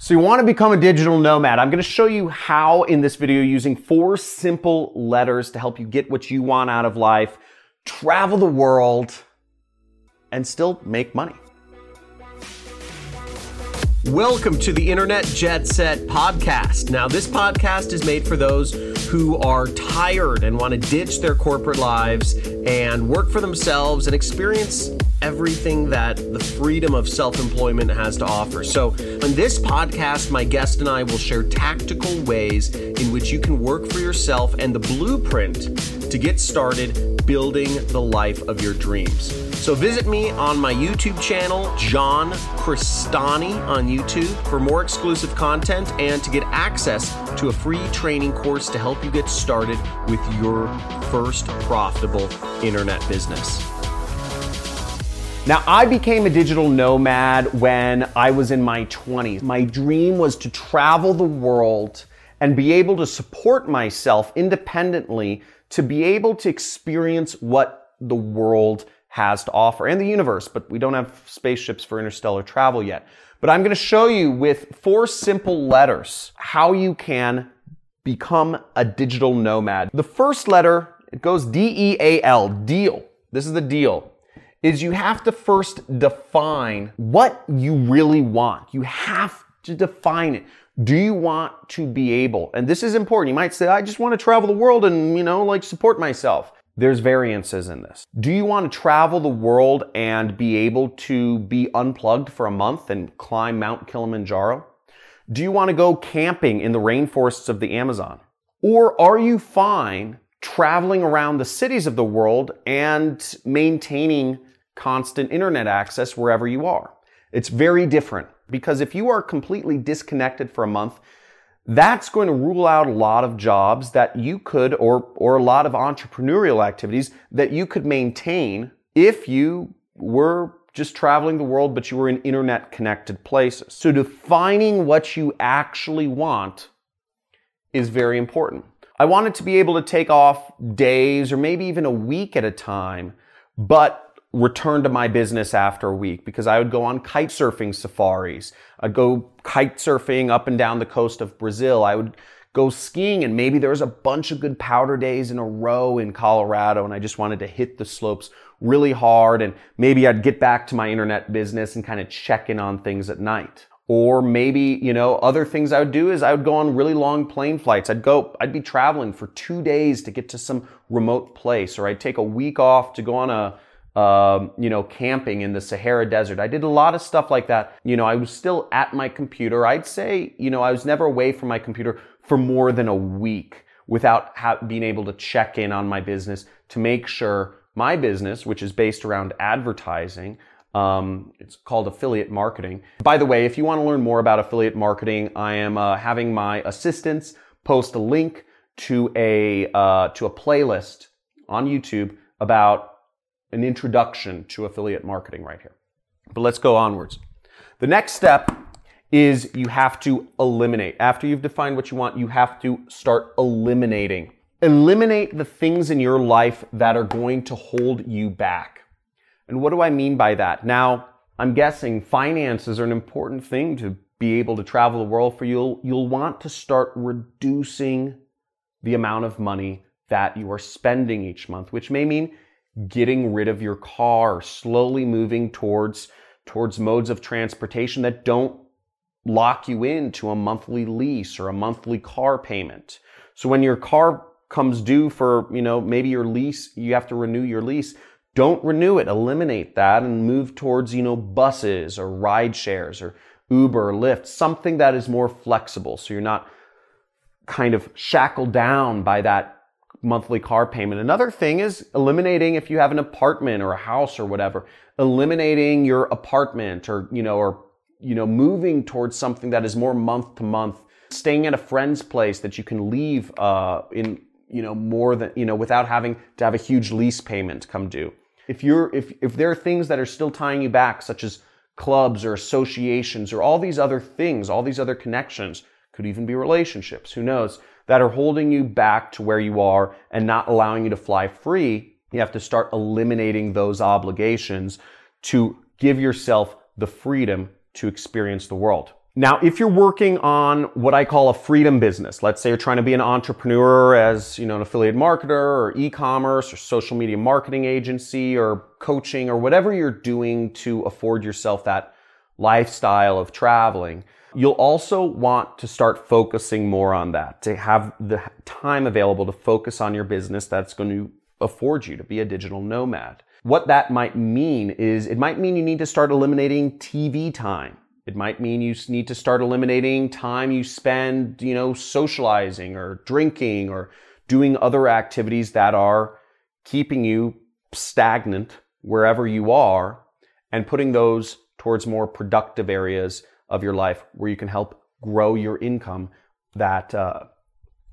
So you want to become a digital nomad. I'm going to show you how in this video using four simple letters to help you get what you want out of life, travel the world, and still make money. Welcome to the Internet Jet Set podcast. Now, this podcast is made for those who are tired and want to ditch their corporate lives and work for themselves and experience everything that the freedom of self employment has to offer. So, on this podcast, my guest and I will share tactical ways in which you can work for yourself and the blueprint to get started building the life of your dreams. So, visit me on my YouTube channel, John Crestani on YouTube, for more exclusive content and to get access to a free training course to help you get started with your first profitable internet business. Now, I became a digital nomad when I was in my 20s. My dream was to travel the world and be able to support myself independently to be able to experience what the world has to offer and the universe, but we don't have spaceships for interstellar travel yet. But I'm going to show you with four simple letters how you can become a digital nomad. The first letter, it goes D E A L, deal. This is the deal is you have to first define what you really want. You have to define it. Do you want to be able, and this is important. You might say, I just want to travel the world and, you know, like support myself. There's variances in this. Do you want to travel the world and be able to be unplugged for a month and climb Mount Kilimanjaro? Do you want to go camping in the rainforests of the Amazon? Or are you fine traveling around the cities of the world and maintaining constant internet access wherever you are. It's very different because if you are completely disconnected for a month, that's going to rule out a lot of jobs that you could or or a lot of entrepreneurial activities that you could maintain if you were just traveling the world but you were in internet connected places. So defining what you actually want is very important. I wanted to be able to take off days or maybe even a week at a time, but return to my business after a week because I would go on kite surfing safaris. I'd go kite surfing up and down the coast of Brazil. I would go skiing and maybe there was a bunch of good powder days in a row in Colorado and I just wanted to hit the slopes really hard and maybe I'd get back to my internet business and kind of check in on things at night. Or maybe, you know, other things I would do is I would go on really long plane flights. I'd go, I'd be traveling for two days to get to some remote place, or I'd take a week off to go on a, um, you know, camping in the Sahara Desert. I did a lot of stuff like that. You know, I was still at my computer. I'd say, you know, I was never away from my computer for more than a week without ha- being able to check in on my business to make sure my business, which is based around advertising, um, it's called affiliate marketing. By the way, if you want to learn more about affiliate marketing, I am uh, having my assistants post a link to a uh, to a playlist on YouTube about an introduction to affiliate marketing right here. But let's go onwards. The next step is you have to eliminate. After you've defined what you want, you have to start eliminating. Eliminate the things in your life that are going to hold you back. And what do I mean by that? Now, I'm guessing finances are an important thing to be able to travel the world for you. You'll want to start reducing the amount of money that you are spending each month, which may mean getting rid of your car, slowly moving towards towards modes of transportation that don't lock you into a monthly lease or a monthly car payment. So when your car comes due for, you know, maybe your lease, you have to renew your lease, don't renew it, eliminate that and move towards, you know, buses or ride shares or Uber or Lyft, something that is more flexible so you're not kind of shackled down by that monthly car payment. Another thing is eliminating if you have an apartment or a house or whatever, eliminating your apartment or, you know, or, you know, moving towards something that is more month to month, staying at a friend's place that you can leave, uh, in, you know, more than, you know, without having to have a huge lease payment come due. If you're, if, if there are things that are still tying you back, such as clubs or associations or all these other things, all these other connections, could even be relationships, who knows? That are holding you back to where you are and not allowing you to fly free, you have to start eliminating those obligations to give yourself the freedom to experience the world. Now, if you're working on what I call a freedom business, let's say you're trying to be an entrepreneur as, you know, an affiliate marketer or e-commerce or social media marketing agency or coaching or whatever you're doing to afford yourself that lifestyle of traveling, you'll also want to start focusing more on that, to have the time available to focus on your business that's going to afford you to be a digital nomad. What that might mean is it might mean you need to start eliminating TV time. It might mean you need to start eliminating time you spend, you know, socializing or drinking or doing other activities that are keeping you stagnant wherever you are and putting those towards more productive areas of your life where you can help grow your income that uh,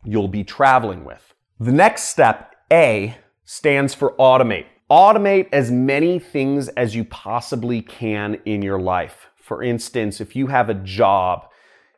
you'll be traveling with. The next step, A, stands for automate. Automate as many things as you possibly can in your life. For instance, if you have a job,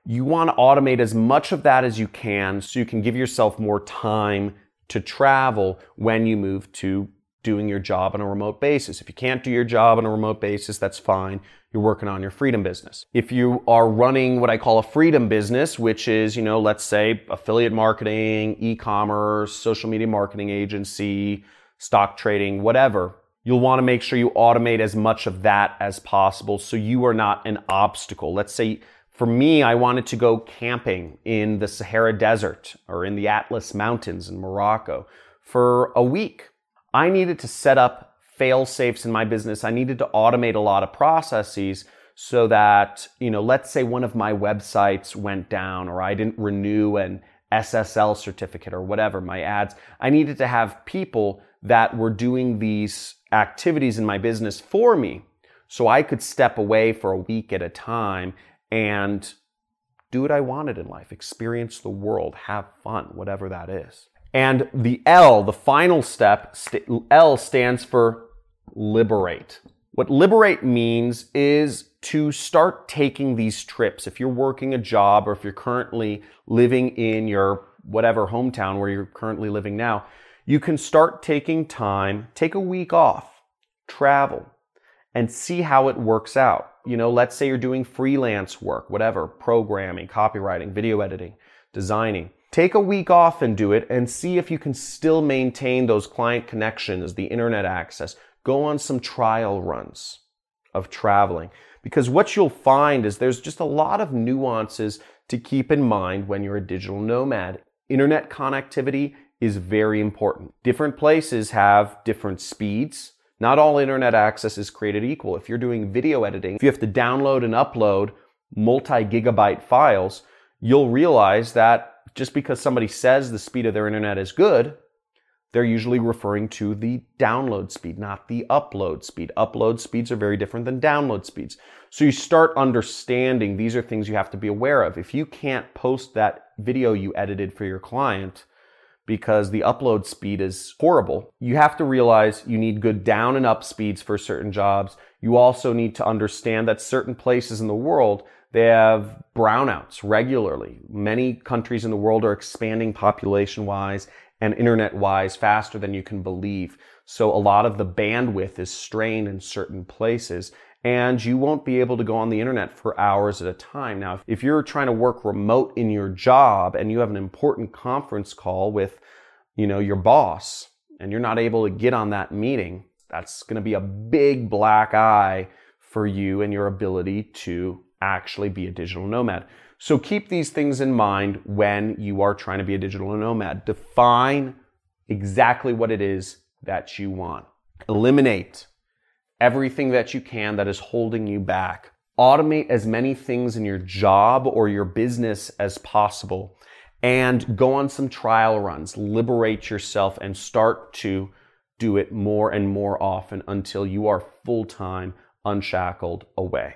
you want to automate as much of that as you can so you can give yourself more time to travel when you move to doing your job on a remote basis. If you can't do your job on a remote basis, that's fine. You're working on your freedom business. If you are running what I call a freedom business, which is, you know, let's say affiliate marketing, e-commerce, social media marketing agency, stock trading, whatever, you'll want to make sure you automate as much of that as possible so you are not an obstacle. Let's say for me, I wanted to go camping in the Sahara Desert or in the Atlas Mountains in Morocco for a week. I needed to set up fail safes in my business. I needed to automate a lot of processes so that, you know, let's say one of my websites went down or I didn't renew an SSL certificate or whatever, my ads. I needed to have people that were doing these activities in my business for me so I could step away for a week at a time and do what I wanted in life, experience the world, have fun, whatever that is. And the L, the final step, L stands for liberate. What liberate means is to start taking these trips. If you're working a job or if you're currently living in your whatever hometown where you're currently living now, you can start taking time, take a week off, travel, and see how it works out. You know, let's say you're doing freelance work, whatever, programming, copywriting, video editing, designing. Take a week off and do it and see if you can still maintain those client connections, the internet access. Go on some trial runs of traveling. Because what you'll find is there's just a lot of nuances to keep in mind when you're a digital nomad. Internet connectivity is very important. Different places have different speeds. Not all internet access is created equal. If you're doing video editing, if you have to download and upload multi gigabyte files, you'll realize that just because somebody says the speed of their internet is good, they're usually referring to the download speed, not the upload speed. Upload speeds are very different than download speeds. So you start understanding these are things you have to be aware of. If you can't post that video you edited for your client because the upload speed is horrible, you have to realize you need good down and up speeds for certain jobs. You also need to understand that certain places in the world they have brownouts regularly. Many countries in the world are expanding population wise and internet wise faster than you can believe. So a lot of the bandwidth is strained in certain places and you won't be able to go on the internet for hours at a time. Now, if you're trying to work remote in your job and you have an important conference call with, you know, your boss and you're not able to get on that meeting, that's going to be a big black eye for you and your ability to actually be a digital nomad. So keep these things in mind when you are trying to be a digital nomad. Define exactly what it is that you want. Eliminate everything that you can that is holding you back. Automate as many things in your job or your business as possible and go on some trial runs. Liberate yourself and start to do it more and more often until you are full time unshackled away.